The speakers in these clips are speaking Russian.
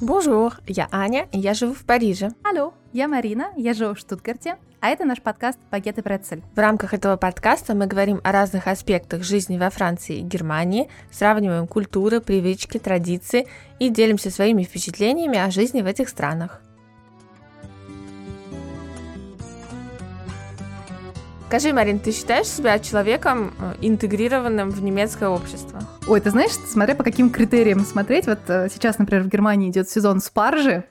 Bonjour, я Аня, и я живу в Париже. Алло, я Марина, я живу в Штутгарте, а это наш подкаст «Багет и Прецель». В рамках этого подкаста мы говорим о разных аспектах жизни во Франции и Германии, сравниваем культуры, привычки, традиции и делимся своими впечатлениями о жизни в этих странах. Скажи, Марин, ты считаешь себя человеком э, интегрированным в немецкое общество? Ой, ты знаешь, смотря по каким критериям смотреть, вот э, сейчас, например, в Германии идет сезон спаржи,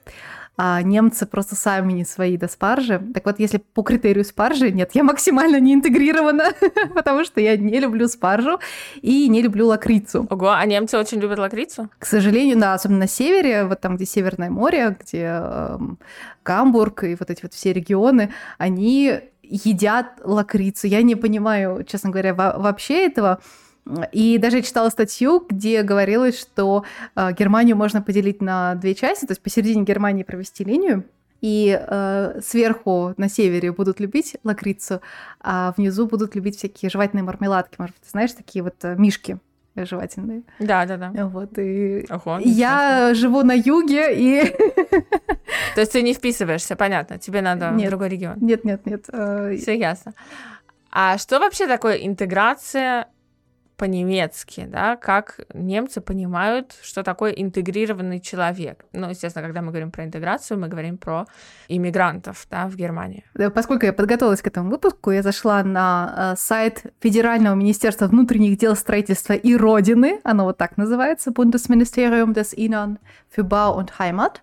а немцы просто сами не свои до спаржи. Так вот, если по критерию спаржи, нет, я максимально не интегрирована, потому что я не люблю спаржу и не люблю лакрицу. Ого, а немцы очень любят лакрицу? К сожалению, да, особенно на севере, вот там, где Северное море, где э, Гамбург и вот эти вот все регионы, они едят лакрицу. Я не понимаю, честно говоря, вообще этого. И даже я читала статью, где говорилось, что э, Германию можно поделить на две части, то есть посередине Германии провести линию, и э, сверху на севере будут любить лакрицу, а внизу будут любить всякие жевательные мармеладки. Может, ты знаешь, такие вот э, мишки жевательные. Да, да, да. Вот, и Ого, я живу на юге, и... То есть ты не вписываешься, понятно, тебе надо нет, в другой регион. Нет, нет, нет. Э, Все ясно. А что вообще такое интеграция по-немецки, да, как немцы понимают, что такое интегрированный человек. Ну, естественно, когда мы говорим про интеграцию, мы говорим про иммигрантов, да, в Германии. Поскольку я подготовилась к этому выпуску, я зашла на э, сайт Федерального министерства внутренних дел, строительства и Родины, оно вот так называется, Bundesministerium des Innern für Bau und Heimat,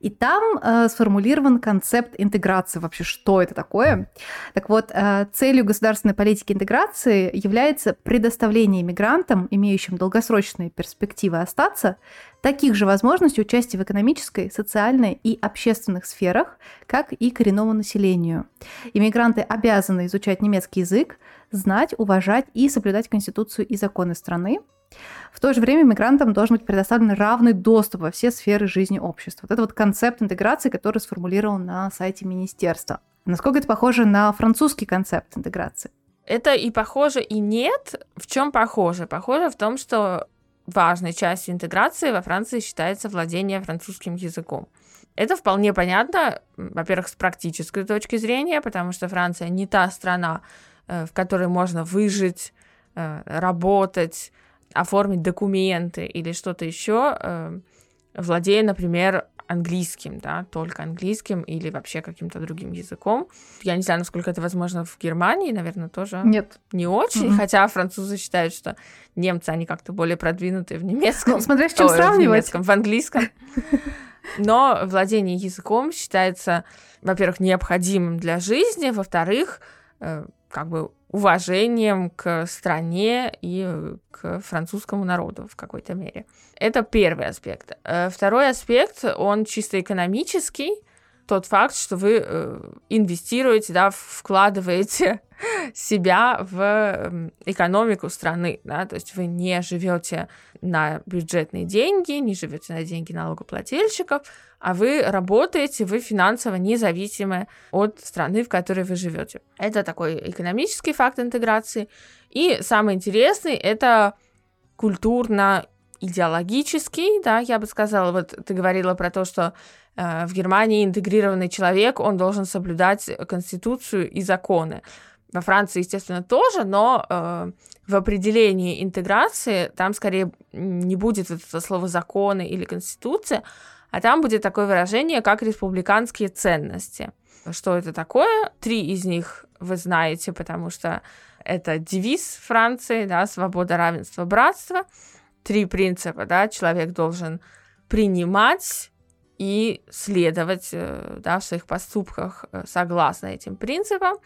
и там э, сформулирован концепт интеграции. Вообще, что это такое? Так вот, э, целью государственной политики интеграции является предоставление мигрантам, имеющим долгосрочные перспективы остаться, таких же возможностей участия в экономической, социальной и общественных сферах, как и коренному населению. Иммигранты обязаны изучать немецкий язык, знать, уважать и соблюдать Конституцию и законы страны, в то же время мигрантам должен быть предоставлен равный доступ во все сферы жизни общества. Вот это вот концепт интеграции, который сформулирован на сайте министерства. Насколько это похоже на французский концепт интеграции? Это и похоже, и нет. В чем похоже? Похоже в том, что важной частью интеграции во Франции считается владение французским языком. Это вполне понятно, во-первых, с практической точки зрения, потому что Франция не та страна, э, в которой можно выжить, э, работать, оформить документы или что-то еще, э, владея, например, английским, да, только английским или вообще каким-то другим языком. Я не знаю, насколько это возможно в Германии, наверное, тоже Нет. не очень, mm-hmm. хотя французы считают, что немцы, они как-то более продвинутые в немецком. Ну, смотря с чем Ой, сравнивать. В немецком, в английском. Но владение языком считается, во-первых, необходимым для жизни, во-вторых, э, как бы уважением к стране и к французскому народу в какой-то мере. Это первый аспект. Э, второй аспект, он чисто экономический, тот факт, что вы э, инвестируете, да, вкладываете себя в эм, экономику страны, да, то есть вы не живете на бюджетные деньги, не живете на деньги налогоплательщиков, а вы работаете, вы финансово независимы от страны, в которой вы живете. Это такой экономический факт интеграции. И самый интересный это культурно-идеологический, да, я бы сказала, вот ты говорила про то, что э, в Германии интегрированный человек, он должен соблюдать конституцию и законы. Во Франции, естественно, тоже, но э, в определении интеграции там скорее не будет вот это слово законы или конституция, а там будет такое выражение, как республиканские ценности. Что это такое? Три из них вы знаете, потому что это девиз Франции, да, свобода, равенство, братство. Три принципа, да, человек должен принимать и следовать э, да, в своих поступках э, согласно этим принципам.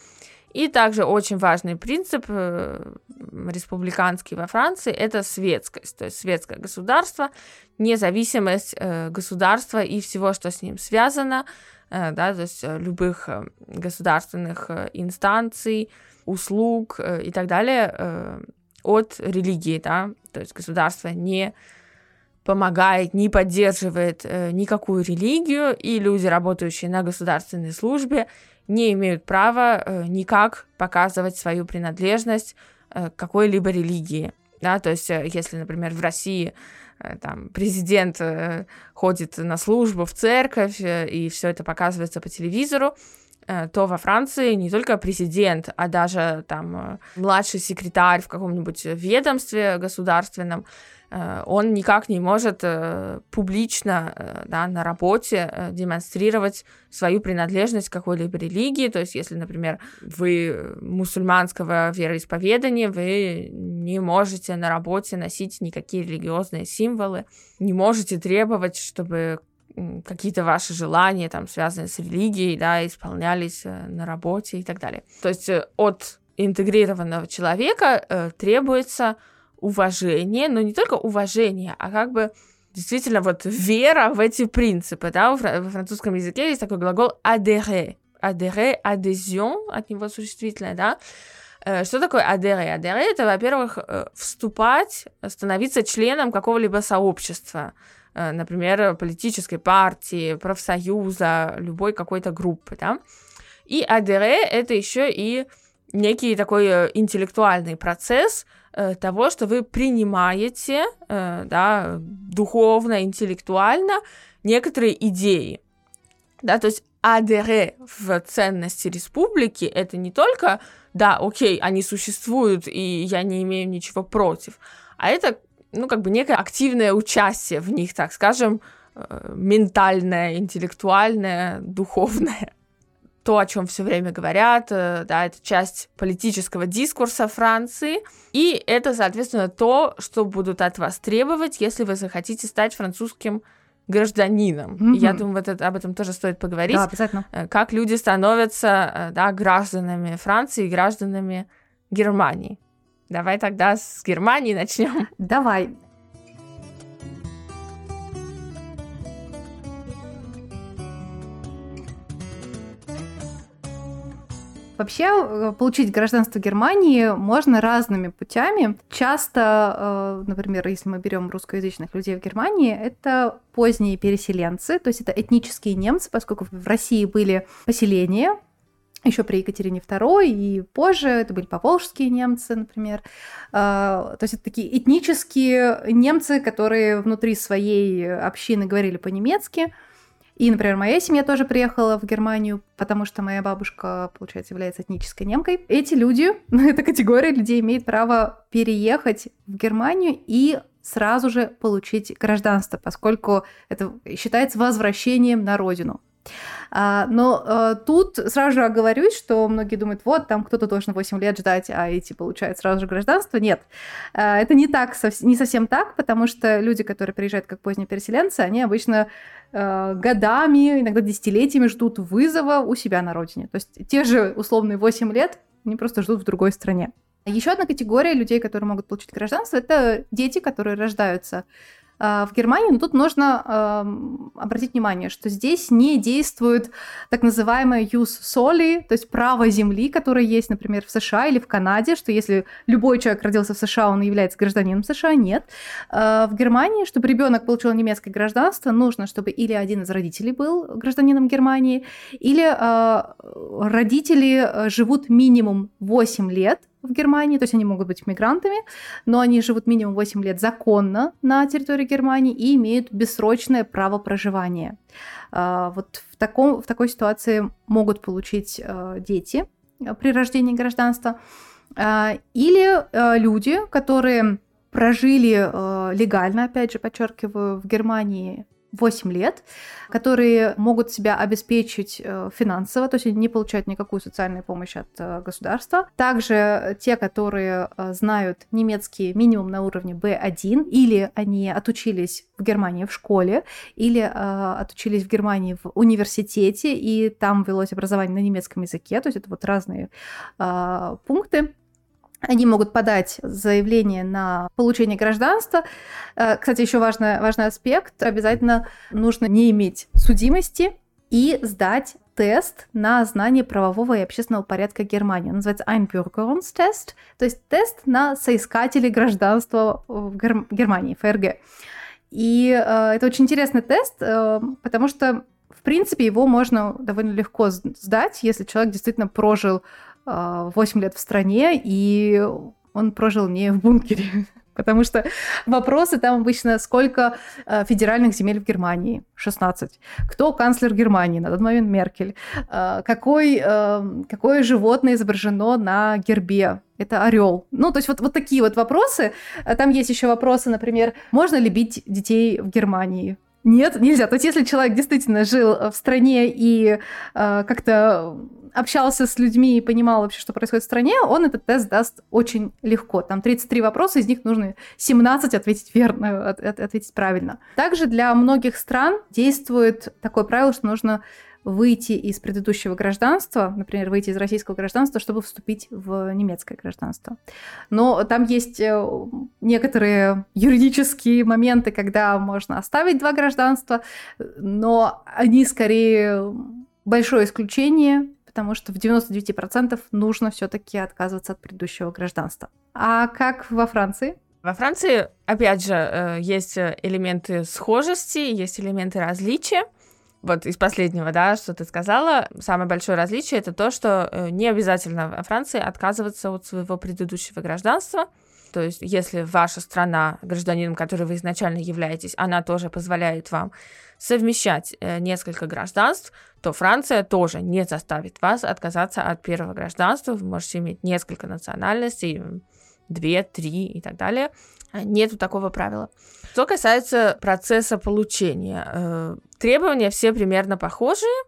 И также очень важный принцип э, республиканский во Франции – это светскость, то есть светское государство, независимость э, государства и всего, что с ним связано, э, да, то есть любых государственных инстанций, услуг и так далее от религии, да, то есть государство не помогает, не поддерживает никакую религию, и люди, работающие на государственной службе, не имеют права э, никак показывать свою принадлежность э, к какой-либо религии. Да, то есть, э, если, например, в России там президент ходит на службу в церковь, и все это показывается по телевизору, то во Франции не только президент, а даже там младший секретарь в каком-нибудь ведомстве государственном он никак не может э, публично э, да, на работе демонстрировать свою принадлежность к какой-либо религии. То есть, если, например, вы мусульманского вероисповедания, вы не можете на работе носить никакие религиозные символы, не можете требовать, чтобы какие-то ваши желания, там, связанные с религией, да, исполнялись на работе и так далее. То есть от интегрированного человека э, требуется уважение, но не только уважение, а как бы действительно вот вера в эти принципы, да, во французском языке есть такой глагол adhérer, adhérer, adhésion, от него существительное, да, э, что такое adhérer? Adhérer — это, во-первых, э, вступать, становиться членом какого-либо сообщества, э, например, политической партии, профсоюза, любой какой-то группы, да. И adhérer — это еще и некий такой интеллектуальный процесс, того, что вы принимаете, э, да, духовно, интеллектуально некоторые идеи. Да, то есть адере в ценности республики это не только, да, окей, они существуют, и я не имею ничего против, а это, ну, как бы некое активное участие в них, так скажем, э, ментальное, интеллектуальное, духовное то, о чем все время говорят, э, да, это часть политического дискурса Франции, и это, соответственно, то, что будут от вас требовать, если вы захотите стать французским гражданином. Mm-hmm. Я думаю, вот это, об этом тоже стоит поговорить. Да, обязательно. Э, как люди становятся э, да, гражданами Франции и гражданами Германии. Давай тогда с Германии начнем. Давай. Вообще, э, получить гражданство Германии можно разными путями. Часто, э, например, если мы берем русскоязычных людей в Германии, это поздние переселенцы, то есть это этнические немцы, поскольку в России были поселения, еще при Екатерине II и позже это были поволжские немцы, например. Э, то есть это такие этнические немцы, которые внутри своей общины говорили по-немецки, и, например, моя семья тоже приехала в Германию, потому что моя бабушка, получается, является этнической немкой. Эти люди, ну, эта категория людей имеет право переехать в Германию и сразу же получить гражданство, поскольку это считается возвращением на родину. А, но а, тут сразу же оговорюсь, что многие думают, вот, там кто-то должен 8 лет ждать, а эти получают сразу же гражданство. Нет, а, это не так, не совсем так, потому что люди, которые приезжают как поздние переселенцы, они обычно годами, иногда десятилетиями ждут вызова у себя на родине. То есть те же условные 8 лет они просто ждут в другой стране. Еще одна категория людей, которые могут получить гражданство, это дети, которые рождаются в Германии, но тут нужно э, обратить внимание, что здесь не действует так называемое use soli, то есть право земли, которое есть, например, в США или в Канаде, что если любой человек родился в США, он является гражданином США, нет. Э, в Германии, чтобы ребенок получил немецкое гражданство, нужно, чтобы или один из родителей был гражданином Германии, или э, родители живут минимум 8 лет в Германии, то есть они могут быть мигрантами, но они живут минимум 8 лет законно на территории Германии и имеют бессрочное право проживания. А, вот в, таком, в такой ситуации могут получить э, дети э, при рождении гражданства а, или люди, которые прожили легально, опять же, подчеркиваю, в Германии 8 лет, которые могут себя обеспечить э, финансово, то есть они не получают никакую социальную помощь от э, государства. Также те, которые э, знают немецкий минимум на уровне B1, или они отучились в Германии в школе, или отучились в Германии в университете, и там велось образование на немецком языке, то есть это вот разные пункты. Они могут подать заявление на получение гражданства. Э, кстати, еще важный, важный аспект. Обязательно нужно не иметь судимости и сдать тест на знание правового и общественного порядка Германии. Он называется Einbürgerungstest, то есть тест на соискателей гражданства в Гер- Германии, ФРГ. И э, это очень интересный тест, э, потому что, в принципе, его можно довольно легко сдать, если человек действительно прожил 8 а, лет в стране, и он прожил не в бункере. Потому что вопросы там обычно, сколько э, федеральных земель в Германии? 16. Кто канцлер Германии? На тот момент Меркель. Э, какой, э, какое животное изображено на гербе? Это орел. Ну, то есть вот, вот такие вот вопросы. Там есть еще вопросы, например, можно ли бить детей в Германии? Нет, нельзя. То есть если человек действительно жил в стране и э, как-то общался с людьми и понимал вообще, что происходит в стране, он этот тест даст очень легко. Там 33 вопроса, из них нужно 17 ответить верно, от, от, ответить правильно. Также для многих стран действует такое правило, что нужно выйти из предыдущего гражданства, например, выйти из российского гражданства, чтобы вступить в немецкое гражданство. Но там есть э, некоторые юридические моменты, когда можно оставить два гражданства, но они скорее большое исключение, потому что в 99% нужно все-таки отказываться от предыдущего гражданства. А как во Франции? Во Франции, опять же, э, есть элементы схожести, есть элементы различия. Вот из последнего, да, что ты сказала, самое большое различие это то, что э, не обязательно во Франции отказываться от своего предыдущего гражданства. То есть, если ваша страна, гражданином, который вы изначально являетесь, она тоже позволяет вам совмещать э, несколько гражданств, то Франция тоже не заставит вас отказаться от первого гражданства. Вы можете иметь несколько национальностей, две, три и так далее. Нету такого правила. Что касается процесса получения, э, требования все примерно похожие.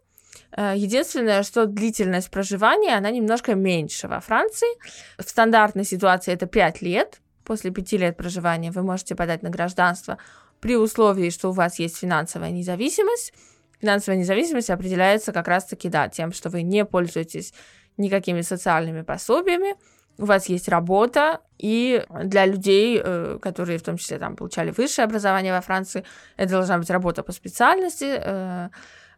Э, единственное, что длительность проживания, она немножко меньше во Франции. В стандартной ситуации это 5 лет. После 5 лет проживания вы можете подать на гражданство при условии, что у вас есть финансовая независимость. Финансовая независимость определяется как раз-таки, да, тем, что вы не пользуетесь никакими социальными пособиями, у вас есть работа, и для людей, э, которые в том числе там получали высшее образование во Франции, это должна быть работа по специальности э,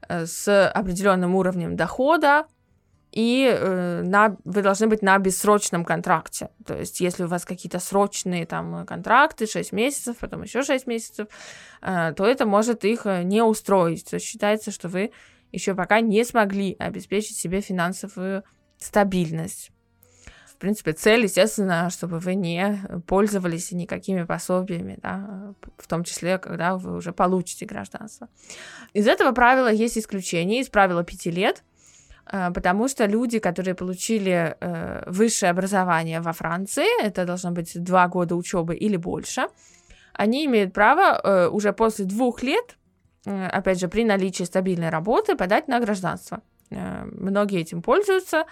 э, с определенным уровнем дохода, и э, на, вы должны быть на бессрочном контракте. То есть, если у вас какие-то срочные там контракты, 6 месяцев, потом еще 6 месяцев, э, то это может их э, не устроить. То есть, считается, что вы еще пока не смогли обеспечить себе финансовую стабильность. В принципе, цель, естественно, чтобы вы не пользовались никакими пособиями, да, в том числе, когда вы уже получите гражданство. Из этого правила есть исключение, из правила пяти лет – потому что люди, которые получили э, высшее образование во Франции, это должно быть два года учебы или больше, они имеют право э, уже после двух лет, опять же, при наличии стабильной работы, подать на гражданство. Многие этим пользуются.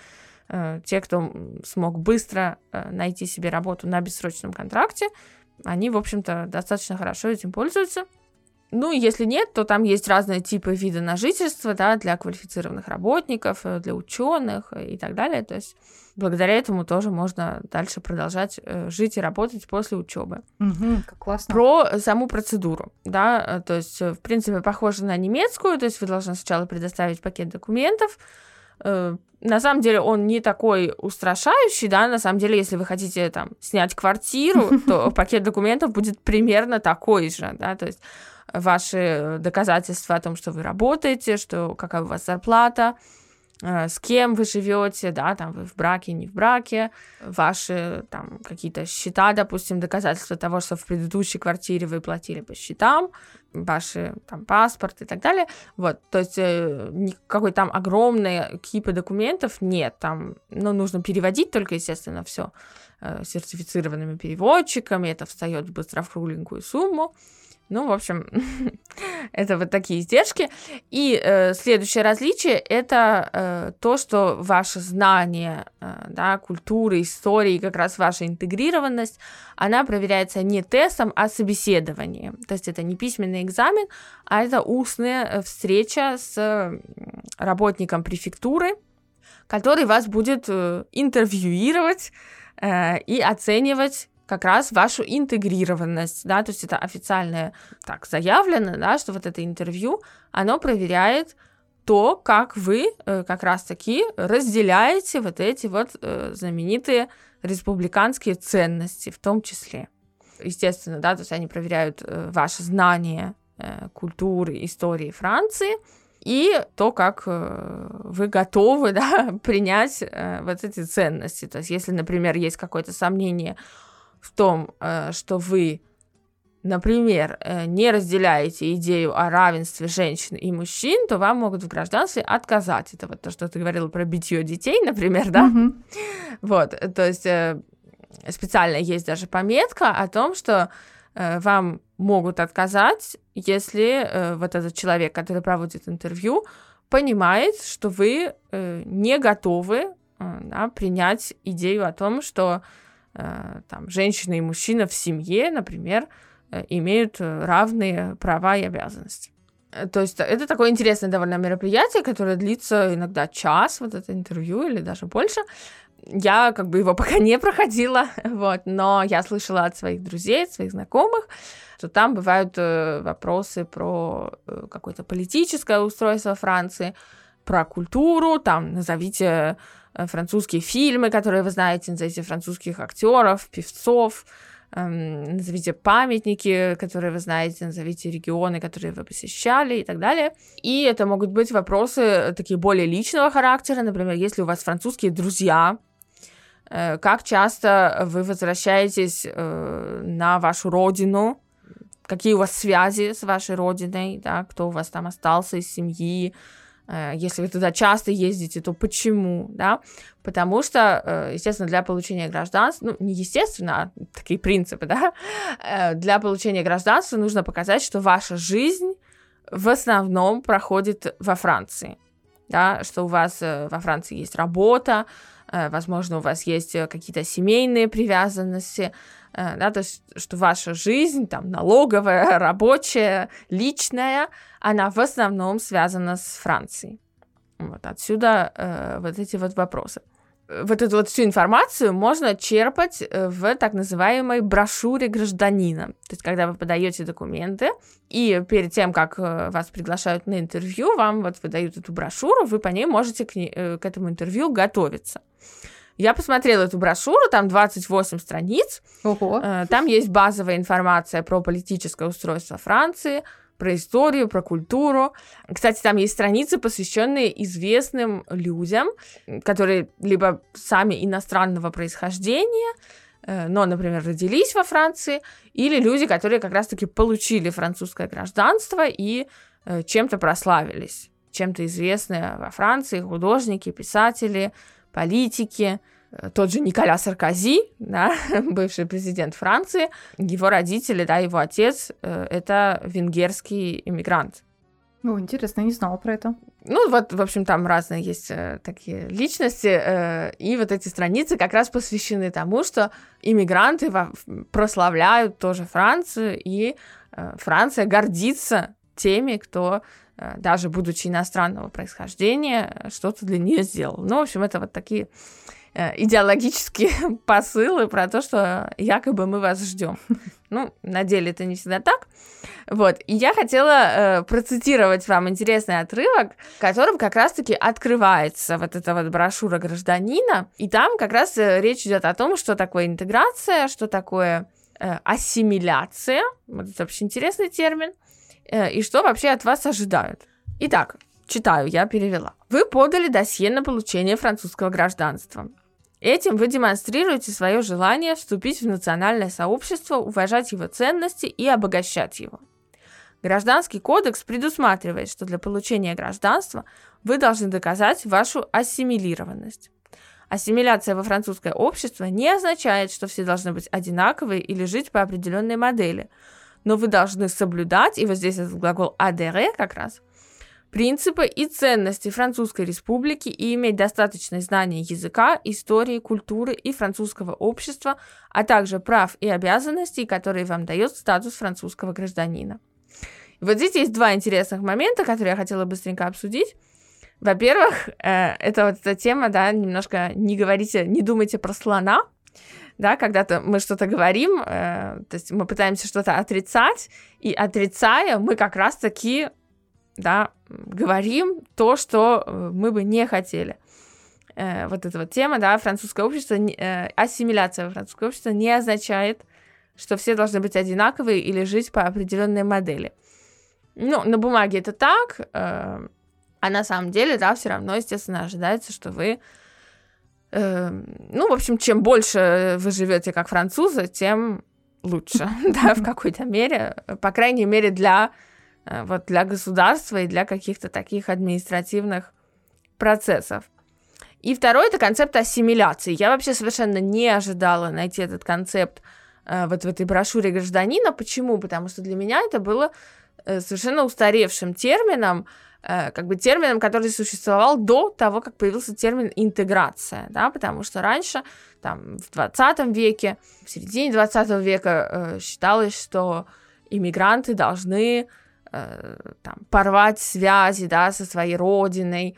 Те, кто смог быстро найти себе работу на бессрочном контракте, они, в общем-то, достаточно хорошо этим пользуются. Ну, если нет, то там есть разные типы вида на жительство, да, для квалифицированных работников, э, для ученых и так далее. То есть благодаря этому тоже можно дальше продолжать э, жить и работать после учебы. Угу, как классно. Про саму процедуру, да, э, то есть, в принципе, похоже на немецкую, то есть вы должны сначала предоставить пакет документов, на самом деле он не такой устрашающий, да, на самом деле, если вы хотите там снять квартиру, то пакет документов будет примерно такой же, да, то есть ваши доказательства о том, что вы работаете, что какая у вас зарплата, э, с кем вы живете, да, там вы в браке, не в браке, ваши там какие-то счета, допустим, доказательства того, что в предыдущей квартире вы платили по счетам, ваши там паспорт и так далее. Вот, то есть э, никакой там огромной кипы документов нет, там, ну, нужно переводить только, естественно, все э, сертифицированными переводчиками, это встает быстро в кругленькую сумму. Ну, в общем, это вот такие издержки. И э, следующее различие это э, то, что ваше знание э, да, культуры, истории, как раз ваша интегрированность, она проверяется не тестом, а собеседованием. То есть это не письменный экзамен, а это устная э, встреча с работником префектуры, который вас будет э, интервьюировать э, и оценивать как раз вашу интегрированность, да, то есть это официально так заявлено, да, что вот это интервью, оно проверяет то, как вы э, как раз-таки разделяете вот эти вот э, знаменитые республиканские ценности в том числе. Естественно, да, то есть они проверяют э, ваше знание культуры, истории Франции, и то, как вы готовы да, принять вот эти ценности. То есть, если, например, есть какое-то сомнение в том, э, что вы, например, э, не разделяете идею о равенстве женщин и мужчин, то вам могут в гражданстве отказать. Это вот то, что ты говорила про битье детей, например, да? Мгм. Вот, то есть э, специально есть даже пометка о том, что вам могут отказать, если вот этот человек, который проводит интервью, понимает, что вы не готовы да, принять идею о том, что там женщина и мужчина в семье, например, э, имеют э, равные права и обязанности. Э, То есть это такое интересное довольно мероприятие, которое длится иногда час, вот это интервью, или даже больше. Я как бы его пока не проходила, вот, но я слышала от своих друзей, от своих знакомых, что там бывают э, вопросы про э, какое-то политическое устройство Франции, про культуру, там назовите э, французские фильмы, которые вы знаете, назовите французских актеров, певцов, эм, назовите памятники, которые вы знаете, назовите регионы, которые вы посещали и так далее. И это могут быть вопросы такие более личного характера, например, если у вас французские друзья, э, как часто вы возвращаетесь э, на вашу родину, какие у вас связи с вашей родиной, да, кто у вас там остался из семьи, э, если вы туда часто ездите, то почему, да? Потому что, э, естественно, для получения гражданства, ну, не естественно, а такие принципы, да, э, для получения гражданства нужно показать, что ваша жизнь в основном проходит во Франции, да, что у вас э, во Франции есть работа, э, возможно, у вас есть э, какие-то семейные привязанности, э, да, то есть, что ваша жизнь, там, налоговая, рабочая, личная, она в основном связана с Францией. Вот отсюда э, вот эти вот вопросы. Э, Вот эту вот всю информацию можно черпать э, в так называемой брошюре гражданина. То есть, когда вы подаете документы, и перед тем, как э, вас приглашают на интервью, вам вот выдают эту брошюру, вы по ней можете к, ней- к этому интервью готовиться. Я посмотрела эту брошюру, там 28 страниц, Ого. Там есть базовая информация про политическое устройство Франции, про историю, про культуру. Кстати, там есть страницы, посвященные известным людям, которые либо сами иностранного происхождения, э, но, например, родились во Франции, или люди, которые как раз-таки получили французское гражданство и э, чем-то прославились, чем-то известны во Франции, художники, писатели, политики, тот же Николя Саркози, да, бывший президент Франции, его родители, да, его отец, э, это венгерский иммигрант. Ну, интересно, я не знала про это. Ну, вот, в общем, там разные есть э, такие личности, э, и вот эти страницы как раз посвящены тому, что иммигранты во- прославляют тоже Францию, и э, Франция гордится теми, кто, э, даже будучи иностранного происхождения, э, что-то для нее сделал. Ну, в общем, это вот такие э, идеологические посылы про то, что якобы мы вас ждем. Ну, на деле это не всегда так. Вот, и я хотела э, процитировать вам интересный отрывок, в котором как раз-таки открывается вот эта вот брошюра гражданина, и там как раз э, речь идет о том, что такое интеграция, что такое э, ассимиляция, вот это вообще интересный термин, э, и что вообще от вас ожидают. Итак, читаю, я перевела. Вы подали досье на получение французского гражданства. Этим вы демонстрируете свое желание вступить в национальное сообщество, уважать его ценности и обогащать его. Гражданский кодекс предусматривает, что для получения гражданства вы должны доказать вашу ассимилированность. Ассимиляция во французское общество не означает, что все должны быть одинаковые или жить по определенной модели, но вы должны соблюдать, и вот здесь этот глагол adhérer как раз, принципы и ценности Французской Республики и иметь достаточное знание языка, истории, культуры и французского общества, а также прав и обязанностей, которые вам дает статус французского гражданина. Вот здесь есть два интересных момента, которые я хотела быстренько обсудить. Во-первых, э, это вот эта тема, да, немножко не говорите, не думайте про слона, да, когда-то мы что-то говорим, э, то есть мы пытаемся что-то отрицать, и отрицая, мы как раз-таки, да, говорим то, что э, мы бы не хотели. Э, вот эта вот тема, да, французское общество, э, ассимиляция во французское общество не означает, что все должны быть одинаковые или жить по определенной модели. Ну, на бумаге это так, э, а на самом деле, да, все равно, естественно, ожидается, что вы э, ну, в общем, чем больше вы живете как французы, тем лучше, да, в какой-то мере, по крайней мере, для, вот, для государства и для каких-то таких административных процессов. И второй это концепт ассимиляции. Я вообще совершенно не ожидала найти этот концепт э, вот в этой брошюре гражданина. Почему? Потому что для меня это было э, совершенно устаревшим термином, э, как бы термином, который существовал до того, как появился термин интеграция, да, потому что раньше, там, в 20 веке, в середине 20 века э, считалось, что иммигранты должны э, там, порвать связи, да, со своей родиной,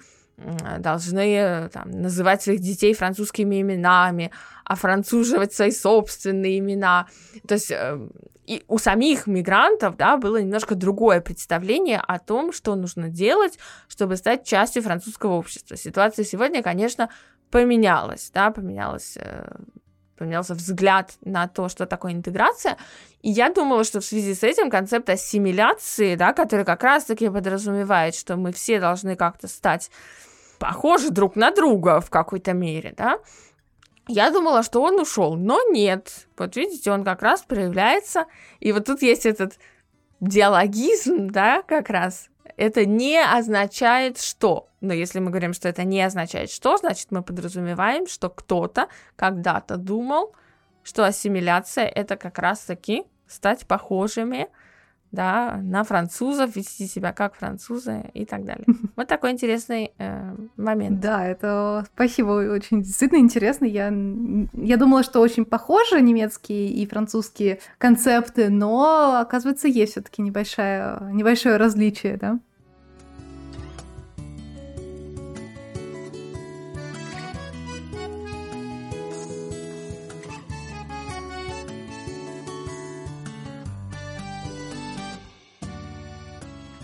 должны там, называть своих детей французскими именами, офранцуживать свои собственные имена. То есть э, и у самих мигрантов да, было немножко другое представление о том, что нужно делать, чтобы стать частью французского общества. Ситуация сегодня, конечно, поменялась, да, поменялась э, поменялся взгляд на то, что такое интеграция. И я думала, что в связи с этим концепт ассимиляции, да, который как раз-таки подразумевает, что мы все должны как-то стать похожи друг на друга в какой-то мере, да, я думала, что он ушел, но нет. Вот видите, он как раз проявляется. И вот тут есть этот диалогизм, да, как раз. Это не означает что. Но если мы говорим, что это не означает что, значит мы подразумеваем, что кто-то когда-то думал, что ассимиляция это как раз-таки стать похожими да, на французов, вести себя как французы и так далее. Вот такой интересный э, момент. Да, это спасибо, очень действительно интересно. Я, я думала, что очень похожи немецкие и французские концепты, но оказывается есть все-таки небольшое, небольшое различие, да.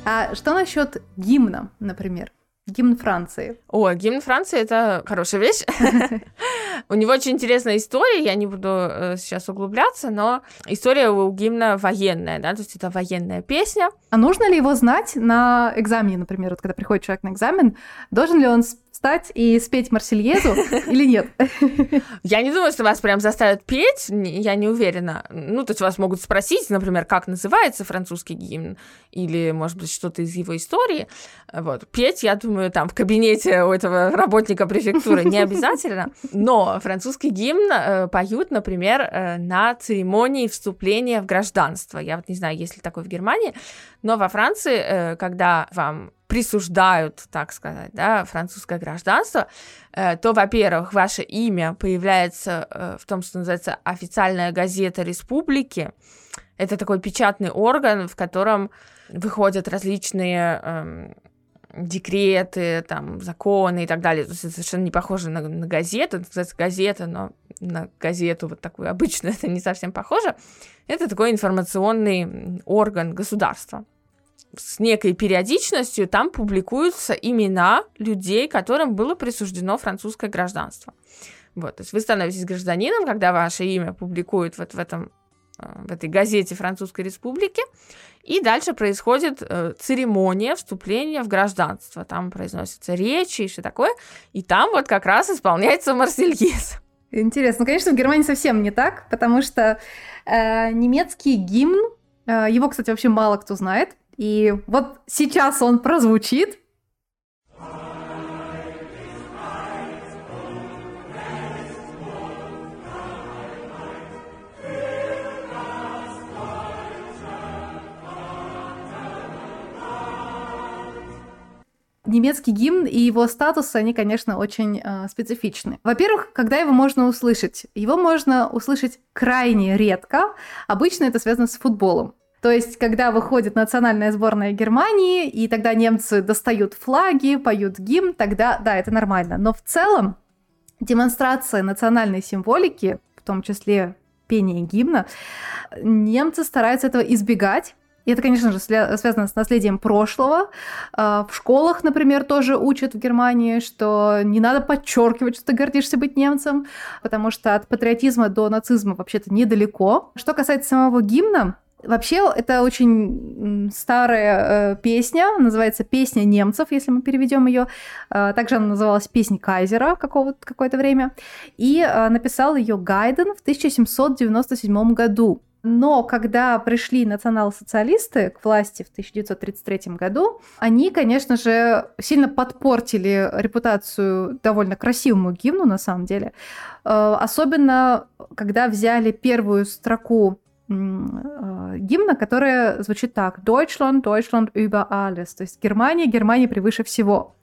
А что насчет гимна, например? Гимн Франции. О, гимн Франции это хорошая вещь. У него очень интересная история, я не буду э, сейчас углубляться, но история у гимна военная, да, то есть это военная песня. А нужно ли его знать на экзамене, например, вот когда приходит человек на экзамен, должен ли он встать и спеть Марсельезу или нет? Я не думаю, что вас прям заставят петь, я не уверена. Ну, то есть вас могут спросить, например, как называется французский гимн, или, может быть, что-то из его истории. Вот. Петь, я думаю, там в кабинете у этого работника префектуры не обязательно. Но французский гимн э, поют, например, э, на церемонии вступления в гражданство. Я вот не знаю, есть ли такое в Германии, но во Франции, э, когда вам присуждают, так сказать, да, французское гражданство, э, то, во-первых, ваше имя появляется э, в том, что называется официальная газета республики. Это такой печатный орган, в котором выходят различные э, декреты, там, законы и так далее. То есть это совершенно не похоже на, на газету. Это, кстати, газета, но на газету вот такую обычную это не совсем похоже. Это такой информационный орган государства с некой периодичностью там публикуются имена людей, которым было присуждено французское гражданство. Вот, то есть вы становитесь гражданином, когда ваше имя публикуют вот в этом э, в этой газете Французской Республики, и дальше происходит э, церемония вступления в гражданство. Там произносятся речи и все такое, и там вот как раз исполняется Марсельез. Интересно. Ну, конечно, в Германии совсем не так, потому что э, немецкий гимн, э, его, кстати, вообще мало кто знает, и вот сейчас он прозвучит. Немецкий гимн и его статус, они, конечно, очень э, специфичны. Во-первых, когда его можно услышать? Его можно услышать крайне редко. Обычно это связано с футболом. То есть, когда выходит национальная сборная Германии, и тогда немцы достают флаги, поют гимн, тогда, да, это нормально. Но в целом демонстрация национальной символики, в том числе пение гимна, немцы стараются этого избегать. И это, конечно же, связано с наследием прошлого. А, в школах, например, тоже учат в Германии, что не надо подчеркивать, что ты гордишься быть немцем, потому что от патриотизма до нацизма вообще-то недалеко. Что касается самого гимна, Вообще, это очень старая э, песня, называется «Песня немцев», если мы переведем ее. Э, также она называлась «Песня Кайзера» какое-то время. И э, написал ее Гайден в 1797 году. Но когда пришли национал-социалисты к власти в 1933 году, они, конечно же, сильно подпортили репутацию довольно красивому гимну, на самом деле. Э, особенно, когда взяли первую строку гимна, которая звучит так. Deutschland, Deutschland über alles. То есть Германия, Германия превыше всего.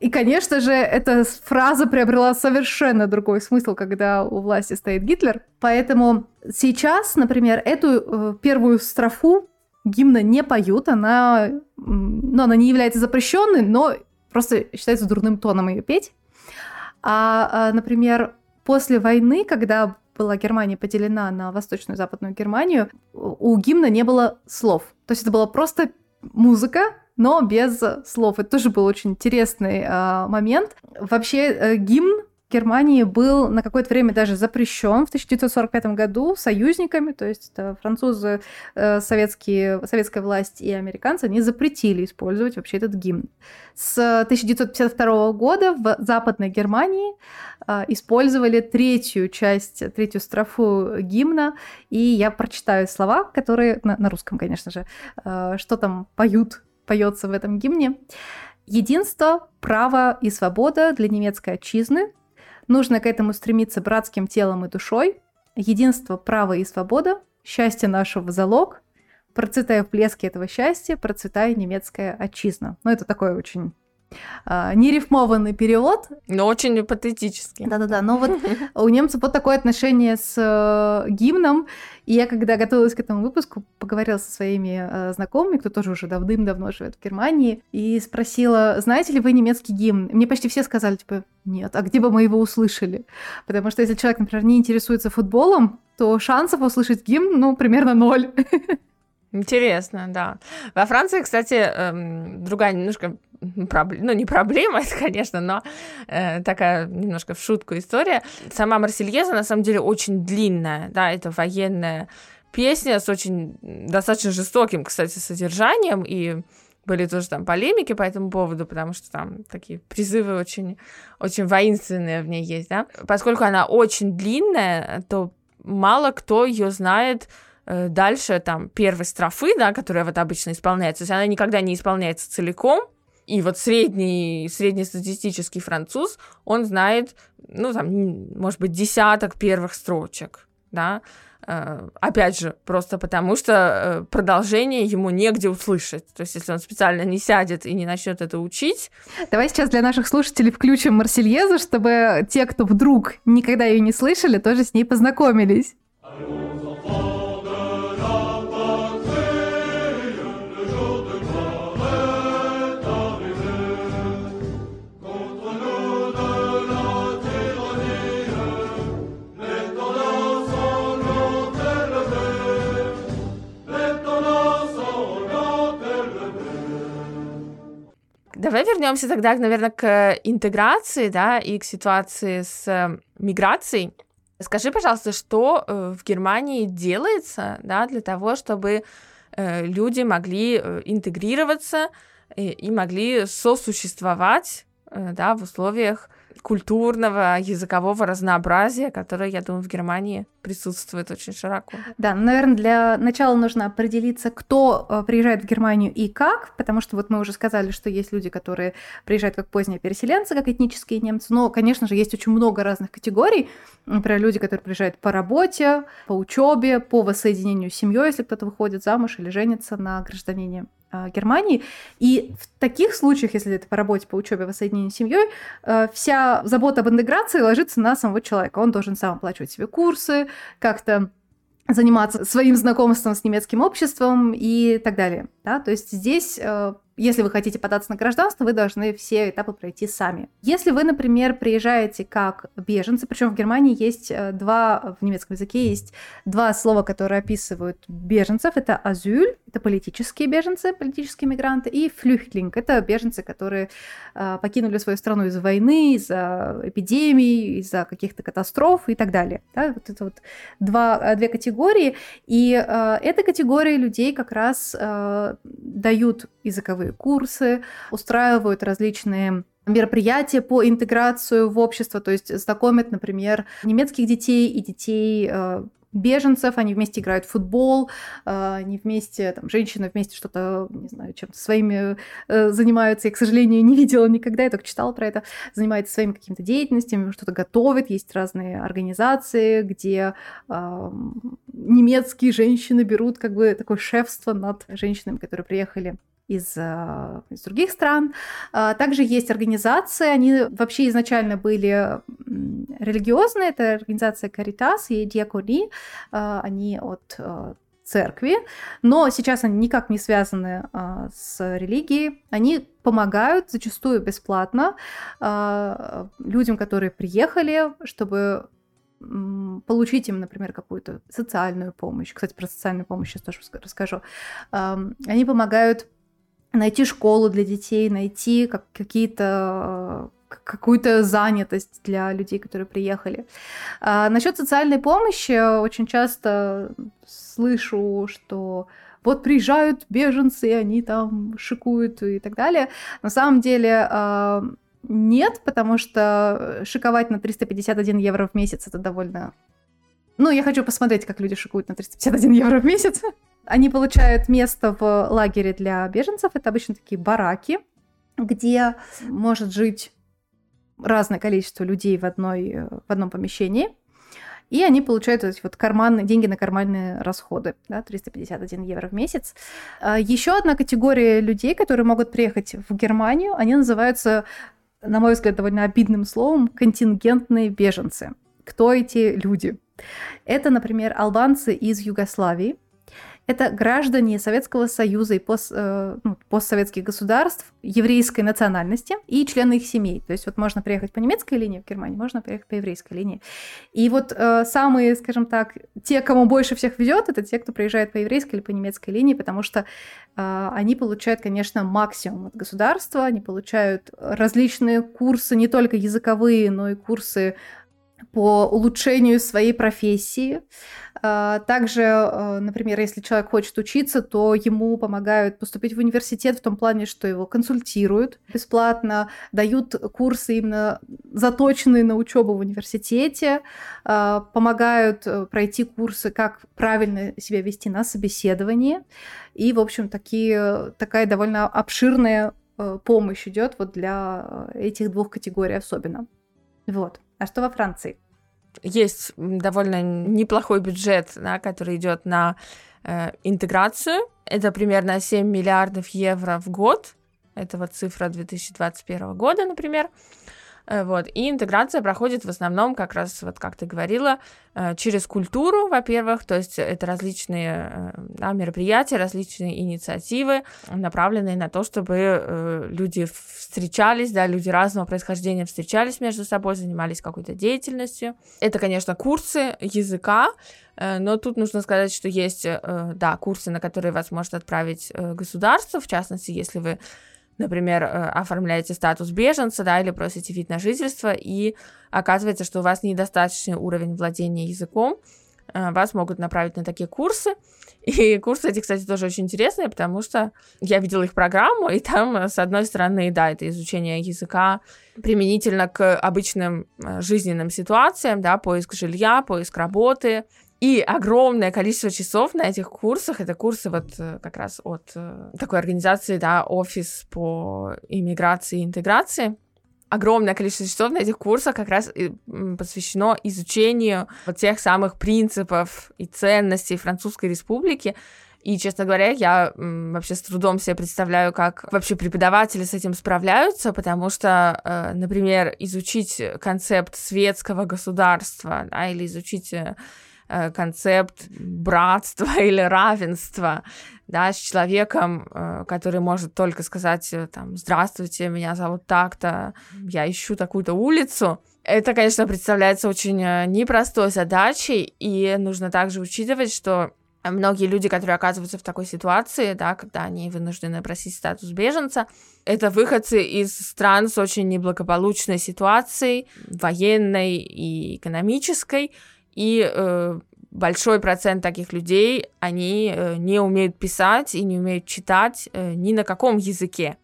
И, конечно же, эта фраза приобрела совершенно другой смысл, когда у власти стоит Гитлер. Поэтому сейчас, например, эту э, первую строфу гимна не поют, она, ну, она не является запрещенной, но просто считается дурным тоном ее петь. А, а, например, после войны, когда была Германия поделена на Восточную и Западную Германию, у гимна не было слов. То есть это была просто музыка, но без слов. Это тоже был очень интересный э, момент. Вообще э, гимн Германии был на какое-то время даже запрещен в 1945 году союзниками, то есть это французы, э, советские, советская власть и американцы, они запретили использовать вообще этот гимн. С 1952 года в Западной Германии э, использовали третью часть, третью строфу гимна, и я прочитаю слова, которые на, на русском, конечно же, э, что там поют поется в этом гимне. Единство, право и свобода для немецкой отчизны. Нужно к этому стремиться братским телом и душой. Единство, право и свобода, счастье нашего залог. Процветая в блеске этого счастья, процветая немецкая отчизна. Ну, это такой очень нерифмованный перевод. Но очень патетический. Да-да-да, но вот у немцев вот такое отношение с э, гимном. И я, когда готовилась к этому выпуску, поговорила со своими э, знакомыми, кто тоже уже давным-давно живет в Германии, и спросила, знаете ли вы немецкий гимн? И мне почти все сказали, типа, нет, а где бы мы его услышали? Потому что если человек, например, не интересуется футболом, то шансов услышать гимн, ну, примерно ноль. Интересно, да. Во Франции, кстати, эм, другая немножко проблема, ну не проблема, это, конечно, но э, такая немножко в шутку история. Сама Марсельеза, на самом деле, очень длинная, да, это военная песня с очень достаточно жестоким, кстати, содержанием, и были тоже там полемики по этому поводу, потому что там такие призывы очень, очень воинственные в ней есть, да. Поскольку она очень длинная, то мало кто ее знает дальше там первой строфы, да, которая вот обычно исполняется, то есть она никогда не исполняется целиком, и вот средний, среднестатистический француз, он знает, ну, там, может быть, десяток первых строчек, да, э, опять же, просто потому что э, продолжение ему негде услышать. То есть, если он специально не сядет и не начнет это учить. Давай сейчас для наших слушателей включим Марсельезу, чтобы те, кто вдруг никогда ее не слышали, тоже с ней познакомились. Давай вернемся тогда, наверное, к интеграции, да, и к ситуации с э, миграцией. Скажи, пожалуйста, что э, в Германии делается, да, для того, чтобы э, люди могли интегрироваться и могли сосуществовать, да, в условиях культурного, языкового разнообразия, которое, я думаю, в Германии присутствует очень широко. Да, ну, наверное, для начала нужно определиться, кто э, приезжает в Германию и как, потому что вот мы уже сказали, что есть люди, которые приезжают как поздние переселенцы, как этнические немцы, но, конечно же, есть очень много разных категорий, например, люди, которые приезжают по работе, по учебе, по воссоединению с семьей, если кто-то выходит замуж или женится на гражданине Германии. И в таких случаях, если это по работе, по учебе, воссоединению с семьей, э, вся забота об интеграции ложится на самого человека. Он должен сам оплачивать себе курсы, как-то заниматься своим знакомством с немецким обществом и так далее. Да? То есть здесь э, если вы хотите податься на гражданство, вы должны все этапы пройти сами. Если вы, например, приезжаете как беженцы, причем в Германии есть э, два, в немецком языке есть два слова, которые описывают беженцев. Это азюль, это политические беженцы, политические мигранты, и флюхтлинг, это беженцы, которые э, покинули свою страну из-за войны, из-за эпидемий, из-за каких-то катастроф и так далее. Да, вот это вот два, э, две категории. И э, эта категория людей как раз э, дают языковые курсы, устраивают различные мероприятия по интеграцию в общество, то есть знакомят, например, немецких детей и детей э, беженцев, они вместе играют в футбол, э, они вместе, там, женщины вместе что-то, не знаю, чем-то своими э, занимаются. Я, к сожалению, не видела никогда, я только читала про это. Занимаются своими какими-то деятельностями, что-то готовят. Есть разные организации, где немецкие женщины берут как бы такое шефство над женщинами, которые приехали из, э, из других стран. А, также есть организации, они вообще изначально были религиозные, это организация Caritas и Диакони, а, они от э, церкви, но сейчас они никак не связаны а, с религией. Они помогают зачастую бесплатно людям, которые приехали, чтобы получить им, например, какую-то социальную помощь. Кстати, про социальную помощь сейчас тоже расскажу. Они помогают найти школу для детей, найти как, какие-то какую-то занятость для людей, которые приехали. А, насчет социальной помощи очень часто слышу, что вот приезжают беженцы, они там шикуют и так далее. На самом деле а, нет, потому что шиковать на 351 евро в месяц это довольно... Ну, я хочу посмотреть, как люди шикуют на 351 евро в месяц. Они получают место в лагере для беженцев. Это обычно такие бараки, где может жить разное количество людей в, одной, в одном помещении. И они получают эти вот карманные, деньги на карманные расходы, да, 351 евро в месяц. А, Еще одна категория людей, которые могут приехать в Германию, они называются, на мой взгляд, довольно обидным словом, контингентные беженцы. Кто эти люди? Это, например, албанцы из Югославии, это граждане Советского Союза и пост, э, ну, постсоветских государств еврейской национальности и члены их семей. То есть вот можно приехать по немецкой линии в Германию, можно приехать по еврейской линии. И вот э, самые, скажем так, те, кому больше всех везет, это те, кто приезжает по еврейской или по немецкой линии, потому что э, они получают, конечно, максимум от государства, они получают различные курсы, не только языковые, но и курсы по улучшению своей профессии. А, также, а, например, если человек хочет учиться, то ему помогают поступить в университет в том плане, что его консультируют бесплатно, дают курсы именно заточенные на учебу в университете, а, помогают э, пройти курсы, как правильно себя вести на собеседовании. И, в общем, такие, такая довольно обширная э, помощь идет вот для э, этих двух категорий особенно. Вот. А что во Франции? Есть довольно неплохой бюджет, да, который идет на э, интеграцию. Это примерно 7 миллиардов евро в год. Это вот цифра 2021 года, например. Вот. И интеграция проходит в основном, как раз, вот как ты говорила, э, через культуру, во-первых, то есть это различные э, да, мероприятия, различные инициативы, направленные на то, чтобы люди встречались, да, люди разного происхождения встречались между собой, занимались какой-то деятельностью. Это, конечно, курсы языка, но тут нужно сказать, что есть, да, курсы, на которые вас может отправить государство, в частности, если вы например, э, оформляете статус беженца, да, или просите вид на жительство, и оказывается, что у вас недостаточный уровень владения языком, э, вас могут направить на такие курсы. И курсы эти, кстати, тоже очень интересные, потому что я видела их программу, и там, с одной стороны, да, это изучение языка применительно к обычным э, жизненным ситуациям, да, поиск жилья, поиск работы, и огромное количество часов на этих курсах, это курсы вот э, как раз от э, такой организации, да, офис по иммиграции и интеграции, огромное количество часов на этих курсах как раз посвящено изучению вот тех самых принципов и ценностей Французской Республики. И, честно говоря, я вообще с трудом себе представляю, как вообще преподаватели с этим справляются, потому что, э, например, изучить концепт светского государства да, или изучить э, концепт братства или равенства, да, с человеком, э, который может только сказать, э, там, здравствуйте, меня зовут так-то, я ищу такую-то улицу. Это, конечно, представляется очень э, непростой задачей, и нужно также учитывать, что многие люди, которые оказываются в такой ситуации, да, когда они вынуждены просить статус беженца, это выходцы из стран с очень неблагополучной ситуацией, военной и экономической, и э, большой процент таких людей, они э, не умеют писать и не умеют читать э, ни на каком языке.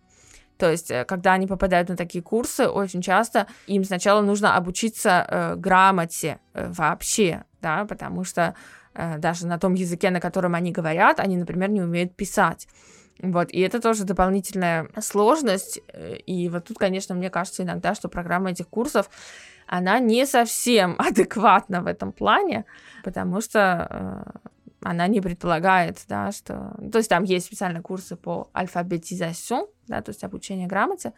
То есть, э, когда они попадают на такие курсы, очень часто им сначала нужно обучиться э, грамоте э, вообще, да, потому что Э, даже на том языке, на котором они говорят, они, например, не умеют писать. Вот, и это тоже дополнительная сложность. Э, и вот тут, конечно, мне кажется иногда, что программа этих курсов, она не совсем адекватна в этом плане, потому что э, она не предполагает, да, что... То есть там есть специальные курсы по альфабетизации, да, то есть обучение грамоте,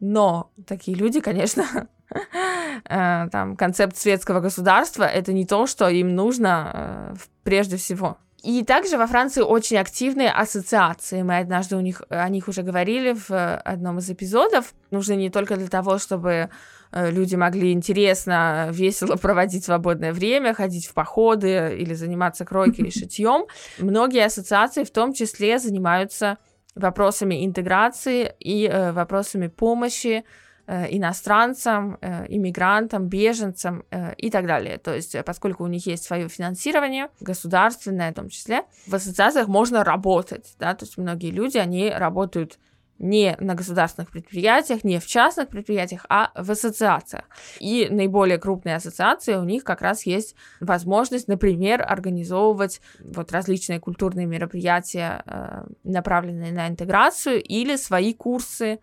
но такие люди, конечно, э, там концепт светского государства это не то, что им нужно э, прежде всего. И также во Франции очень активные ассоциации. Мы однажды у них, о них уже говорили в одном из эпизодов. Нужны не только для того, чтобы люди могли интересно, весело проводить свободное время, ходить в походы или заниматься кройкой и шитьем. Многие ассоциации в том числе занимаются вопросами интеграции и э, вопросами помощи э, иностранцам, э, иммигрантам, беженцам э, и так далее. То есть, поскольку у них есть свое финансирование, государственное в том числе, в ассоциациях можно работать, да, то есть многие люди, они работают не на государственных предприятиях, не в частных предприятиях, а в ассоциациях. И наиболее крупные ассоциации, у них как раз есть возможность, например, организовывать вот различные культурные мероприятия, э, направленные на интеграцию, или свои курсы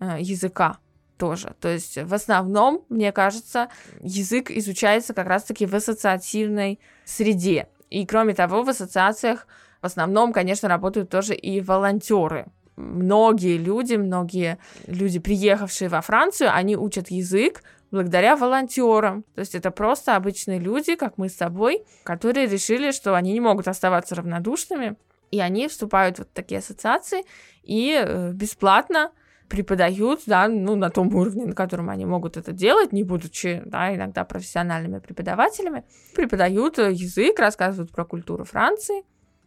э, языка тоже. То есть в основном, мне кажется, язык изучается как раз-таки в ассоциативной среде. И кроме того, в ассоциациях в основном, конечно, работают тоже и волонтеры, многие люди, многие люди, приехавшие во Францию, они учат язык благодаря волонтерам. То есть это просто обычные люди, как мы с тобой, которые решили, что они не могут оставаться равнодушными, и они вступают в вот такие ассоциации и э, бесплатно преподают, да, ну, на том уровне, на котором они могут это делать, не будучи, да, иногда профессиональными преподавателями, преподают э, язык, рассказывают про культуру Франции,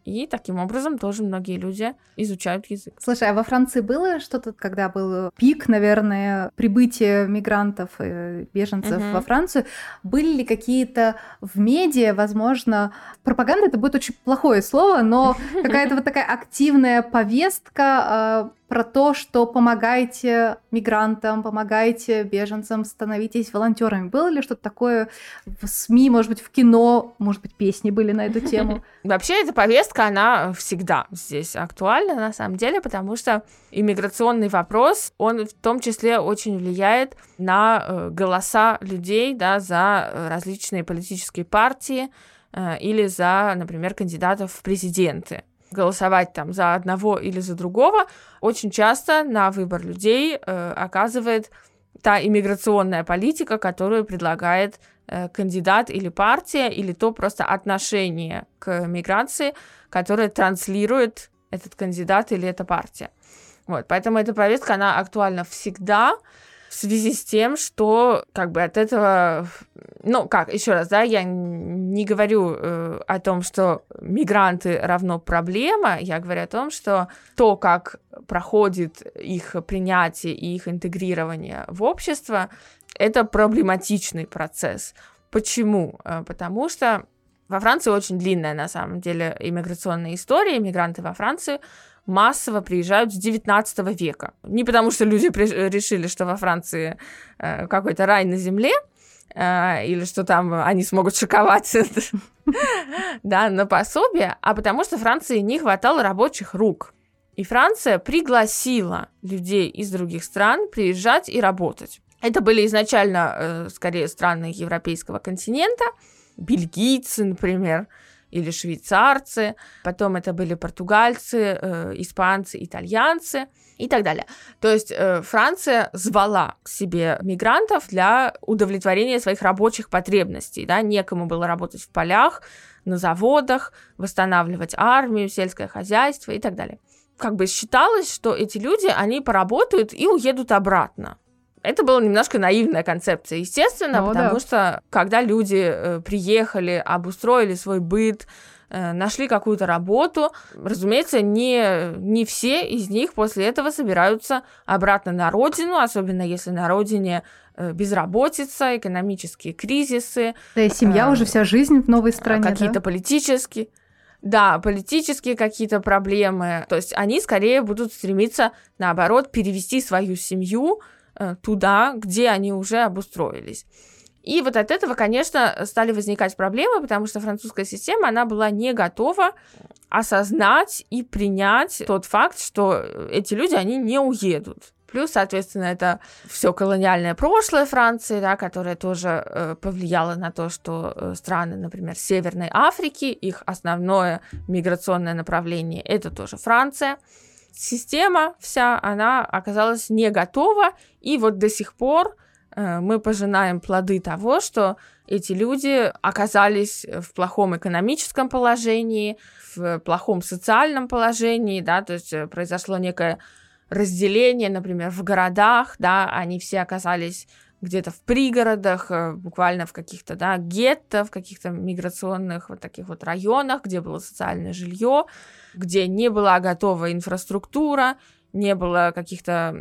и таким образом тоже многие люди изучают язык. Слушай, а во Франции было что-то, когда был пик, наверное, прибытия мигрантов, и беженцев угу. во Францию? Были ли какие-то в медиа, возможно, пропаганда это будет очень плохое слово, но какая-то вот такая активная повестка а, про то, что помогайте мигрантам, помогайте беженцам, становитесь волонтерами. Было ли что-то такое в СМИ, может быть, в кино, может быть, песни были на эту тему? Вообще, эта повестка, она всегда здесь актуальна, на самом деле, потому что иммиграционный вопрос, он в том числе очень влияет на э, голоса людей, да, за различные политические партии э, или за, например, кандидатов в президенты голосовать там за одного или за другого, очень часто на выбор людей э, оказывает та иммиграционная политика, которую предлагает э, кандидат или партия, или то просто отношение к миграции, которое транслирует этот кандидат или эта партия. Вот, поэтому эта повестка, она актуальна всегда, в связи с тем, что как бы от этого, ну как, еще раз, да, я не говорю э, о том, что мигранты равно проблема, я говорю о том, что то, как проходит их принятие и их интегрирование в общество, это проблематичный процесс. Почему? Э, потому что во Франции очень длинная, на самом деле, иммиграционная история. Иммигранты во Францию массово приезжают с 19 века. Не потому, что люди решили, что во Франции э, какой-то рай на земле, э, или что там они смогут шиковать да, на пособие, а потому что Франции не хватало рабочих рук. И Франция пригласила людей из других стран приезжать и работать. Это были изначально, э, скорее, страны европейского континента, бельгийцы, например, или швейцарцы, потом это были португальцы, э, испанцы, итальянцы и так далее. То есть э, Франция звала к себе мигрантов для удовлетворения своих рабочих потребностей, да, некому было работать в полях, на заводах, восстанавливать армию, сельское хозяйство и так далее. Как бы считалось, что эти люди, они поработают и уедут обратно. Это была немножко наивная концепция, естественно, ну, потому да. что когда люди э, приехали, обустроили свой быт, э, нашли какую-то работу, разумеется, не, не все из них после этого собираются обратно на родину, особенно если на родине э, безработица, экономические кризисы. Да и семья э, уже вся жизнь в новой стране. Какие-то да? политические. Да, политические какие-то проблемы. То есть они скорее будут стремиться, наоборот, перевести свою семью туда, где они уже обустроились. И вот от этого, конечно, стали возникать проблемы, потому что французская система, она была не готова осознать и принять тот факт, что эти люди, они не уедут. Плюс, соответственно, это все колониальное прошлое Франции, да, которое тоже э, повлияло на то, что э, страны, например, Северной Африки, их основное миграционное направление это тоже Франция система вся, она оказалась не готова, и вот до сих пор э, мы пожинаем плоды того, что эти люди оказались в плохом экономическом положении, в плохом социальном положении, да, то есть э, произошло некое разделение, например, в городах, да, они все оказались где-то в пригородах, э, буквально в каких-то, да, гетто, в каких-то миграционных вот таких вот районах, где было социальное жилье, где не была готова инфраструктура, не было каких-то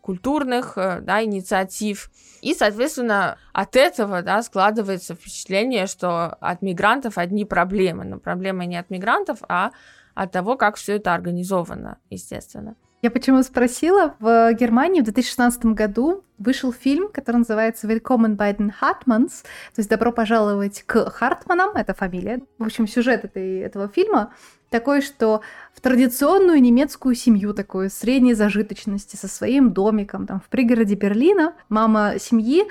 культурных э, да, инициатив. И, соответственно, от этого да, складывается впечатление, что от мигрантов одни проблемы. Но проблемы не от мигрантов, а от того, как все это организовано, естественно. Я почему спросила? В Германии в 2016 году вышел фильм, который называется «Willkommen bei den Hartmanns», то есть «Добро пожаловать к Хартманам», это фамилия. В общем, сюжет этой, этого фильма такой, что в традиционную немецкую семью, такую средней зажиточности, со своим домиком там в пригороде Берлина, мама семьи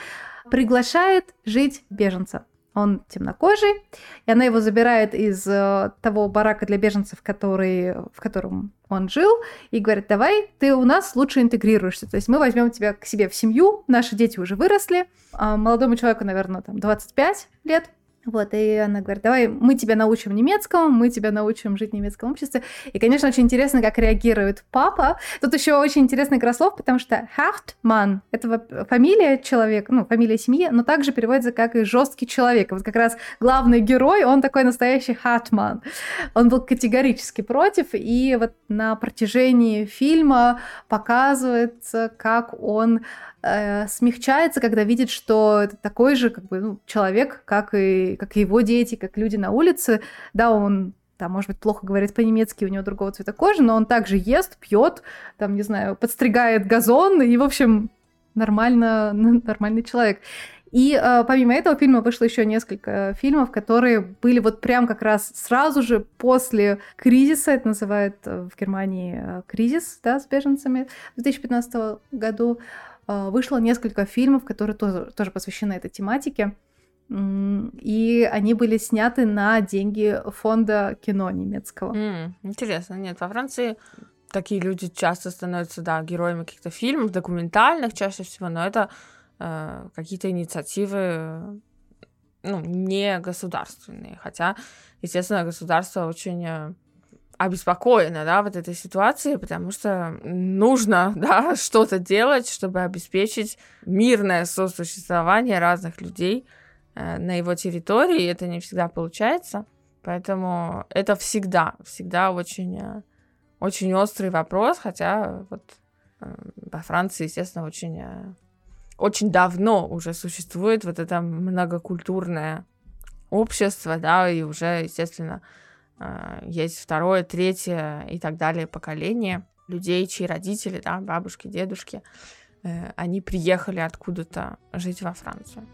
приглашает жить беженца. Он темнокожий, и она его забирает из э, того барака для беженцев, который, в котором он жил, и говорит, давай, ты у нас лучше интегрируешься. То есть мы возьмем тебя к себе в семью, наши дети уже выросли, а молодому человеку, наверное, там 25 лет, вот, и она говорит, давай мы тебя научим немецкому, мы тебя научим жить в немецком обществе. И, конечно, очень интересно, как реагирует папа. Тут еще очень интересный игра слов, потому что Hartmann — это фамилия человека, ну, фамилия семьи, но также переводится как и жесткий человек. Вот как раз главный герой, он такой настоящий Hartmann. Он был категорически против, и вот на протяжении фильма показывается, как он э, смягчается, когда видит, что это такой же как бы, ну, человек, как и, как и его дети, как люди на улице. Да, он там, может быть, плохо говорит по-немецки, у него другого цвета кожи, но он также ест, пьет, там, не знаю, подстригает газон, и, в общем, нормально, нормальный человек. И э, помимо этого фильма вышло еще несколько фильмов, которые были вот прям как раз сразу же после кризиса, это называют э, в Германии э, кризис, да, с беженцами в 2015 году. А, вышло несколько фильмов, которые тоже, тоже посвящены этой тематике. И они были сняты на деньги фонда кино немецкого. Mm, интересно, нет, во Франции такие люди часто становятся, да, героями каких-то фильмов, документальных чаще всего, но это э, какие-то инициативы, ну, не государственные. Хотя, естественно, государство очень э, обеспокоена, да, вот этой ситуации, потому что нужно, да, что-то делать, чтобы обеспечить мирное сосуществование разных людей э, на его территории, и это не всегда получается, поэтому это всегда, всегда очень, э, очень острый вопрос, хотя вот э, во Франции, естественно, очень, э, очень давно уже существует вот это многокультурное общество, да, и уже, естественно, есть второе, третье и так далее поколение людей, чьи родители, да, бабушки, дедушки, э, они приехали откуда-то жить во Францию.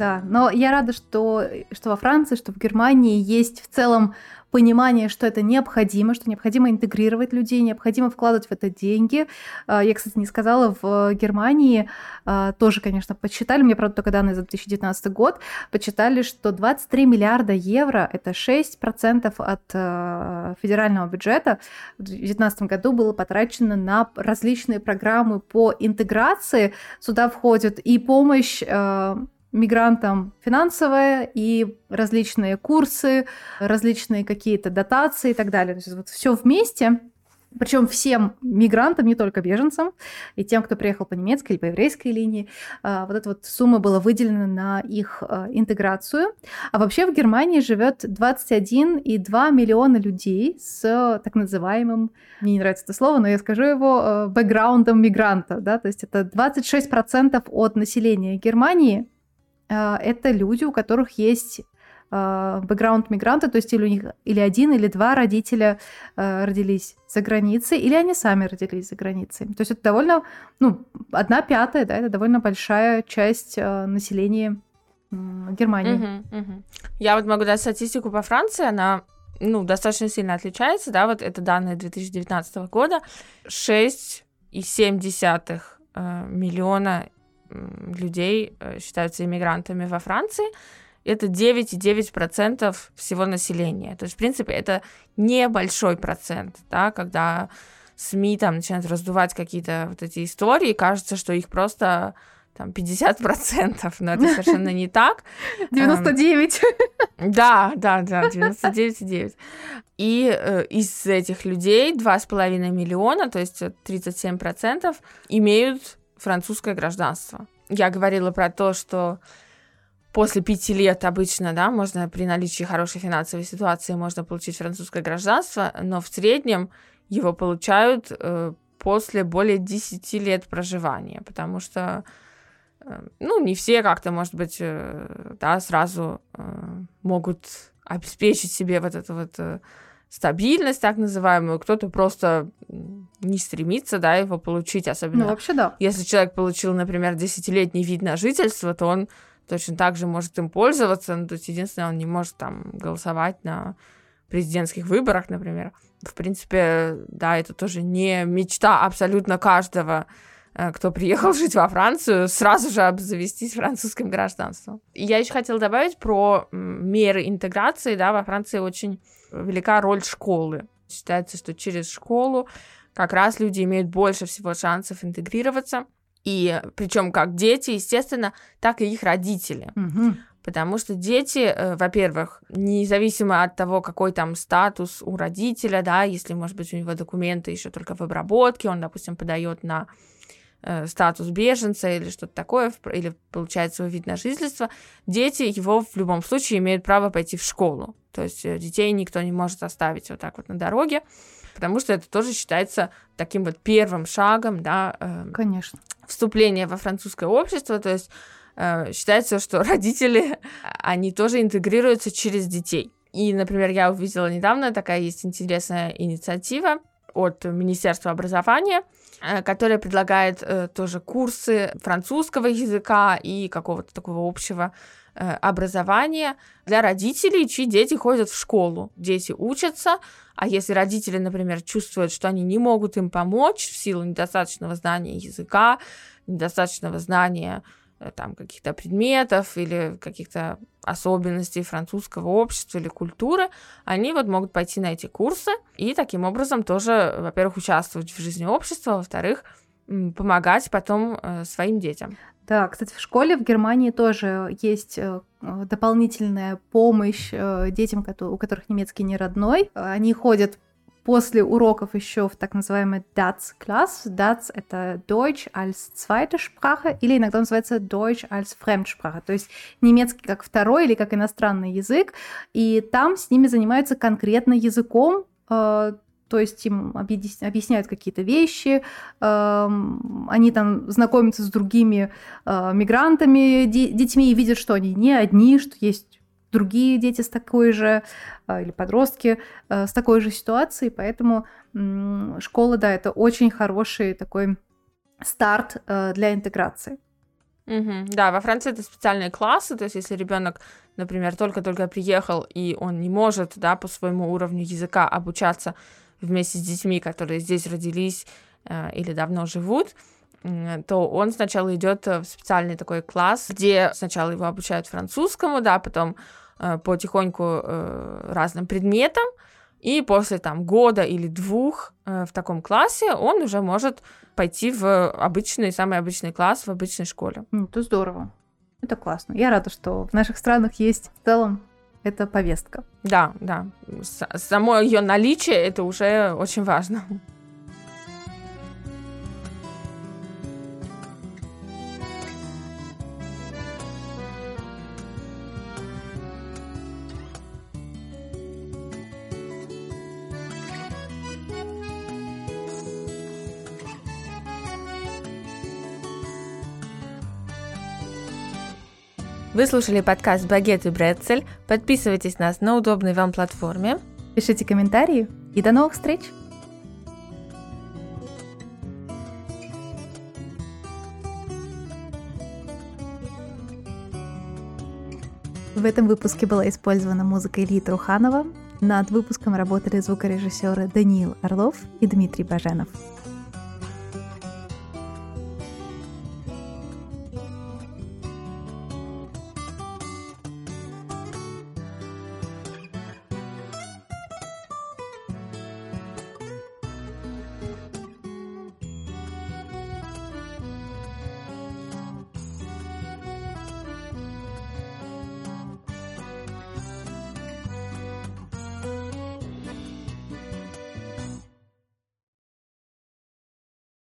Да, но я рада, что, что во Франции, что в Германии есть в целом понимание, что это необходимо, что необходимо интегрировать людей, необходимо вкладывать в это деньги. А, я, кстати, не сказала, в Германии а, тоже, конечно, подсчитали, мне, правда, только данные за 2019 год, подсчитали, что 23 миллиарда евро – это 6% от а, федерального бюджета в 2019 году было потрачено на различные программы по интеграции. Сюда входит и помощь мигрантам финансовая и различные курсы, различные какие-то дотации и так далее. То есть вот все вместе, причем всем мигрантам, не только беженцам, и тем, кто приехал по немецкой или по еврейской линии, а, вот эта вот сумма была выделена на их а, интеграцию. А вообще в Германии живет 21,2 миллиона людей с так называемым, мне не нравится это слово, но я скажу его, а, бэкграундом мигранта. Да? То есть это 26% от населения Германии это люди, у которых есть а, бэкграунд мигранта, то есть или у них или один, или два родителя э, родились за границей, или они сами родились за границей. То есть это довольно, ну, одна пятая, да, это довольно большая часть э, населения э, Германии. Угу, угу. Я вот могу дать статистику по Франции, она ну, достаточно сильно отличается, да, вот это данные 2019 года. 6,7 э, миллиона людей э, считаются иммигрантами во Франции, это 9,9% всего населения. То есть, в принципе, это небольшой процент, да, когда СМИ там начинают раздувать какие-то вот эти истории, кажется, что их просто там 50%, но это совершенно не так. 99. Да, да, да, 99,9. И э, из этих людей 2,5 миллиона, то есть 37%, имеют французское гражданство. Я говорила про то, что после пяти лет обычно, да, можно при наличии хорошей финансовой ситуации можно получить французское гражданство, но в среднем его получают э, после более 10 лет проживания, потому что, э, ну, не все как-то, может быть, э, да, сразу э, могут обеспечить себе вот это вот э, стабильность, так называемую, кто-то просто не стремится, да, его получить, особенно... Ну, вообще, да. Если человек получил, например, десятилетний вид на жительство, то он точно так же может им пользоваться, ну, то есть единственное, он не может там голосовать на президентских выборах, например. В принципе, да, это тоже не мечта абсолютно каждого Э, кто приехал жить во Францию, сразу же обзавестись французским гражданством. И я еще хотела добавить про меры интеграции. Да, во Франции очень велика роль школы. Считается, что через школу как раз люди имеют больше всего шансов интегрироваться. И причем как дети, естественно, так и их родители. Угу. Потому что дети, э, во-первых, независимо от того, какой там статус у родителя, да, если, может быть, у него документы еще только в обработке, он, допустим, подает на статус беженца или что-то такое, или получает свой вид на жительство, дети его в любом случае имеют право пойти в школу. То есть э, детей никто не может оставить вот так вот на дороге, потому что это тоже считается таким вот первым шагом, да, э, Конечно. вступления во французское общество, то есть э, считается, что родители, они тоже интегрируются через детей. И, например, я увидела недавно, такая есть интересная инициатива от Министерства образования – Э, которая предлагает э, тоже курсы французского языка и какого-то такого общего э, образования для родителей, чьи дети ходят в школу. Дети учатся, а если родители, например, чувствуют, что они не могут им помочь в силу недостаточного знания языка, недостаточного знания там каких-то предметов или каких-то особенностей французского общества или культуры, они вот могут пойти на эти курсы и таким образом тоже, во-первых, участвовать в жизни общества, во-вторых, помогать потом э, своим детям. Да, кстати, в школе в Германии тоже есть э, дополнительная помощь детям, у которых немецкий не родной. Они ходят после уроков еще в так называемый DATS-класс. DATS — это Deutsch als zweite Sprache или иногда называется Deutsch als Fremdsprache, то есть немецкий как второй или как иностранный язык. И там с ними занимаются конкретно языком, э, то есть им объясняют какие-то вещи, эм, они там знакомятся с другими э, мигрантами, детьми и видят, что они не одни, что есть другие дети с такой же, а, или подростки а, с такой же ситуацией, поэтому школа, да, это очень хороший такой старт а, для интеграции. Мгм. Да, во Франции это специальные классы, то есть если ребенок, например, только-только приехал и он не может, да, по своему уровню языка обучаться вместе с детьми, которые здесь родились э, или давно живут, то он сначала идет в специальный такой класс, где сначала его обучают французскому, да, потом э, потихоньку э, разным предметам, и после там года или двух э, в таком классе он уже может пойти в обычный, самый обычный класс в обычной школе. Ну, это здорово. Это классно. Я рада, что в наших странах есть в целом эта повестка. Да, да. С- само ее наличие это уже очень важно. Вы слушали подкаст «Багет и Брецель». Подписывайтесь на нас на удобной вам платформе. Пишите комментарии и до новых встреч! В этом выпуске была использована музыка Ильи Труханова. Над выпуском работали звукорежиссеры Даниил Орлов и Дмитрий Баженов.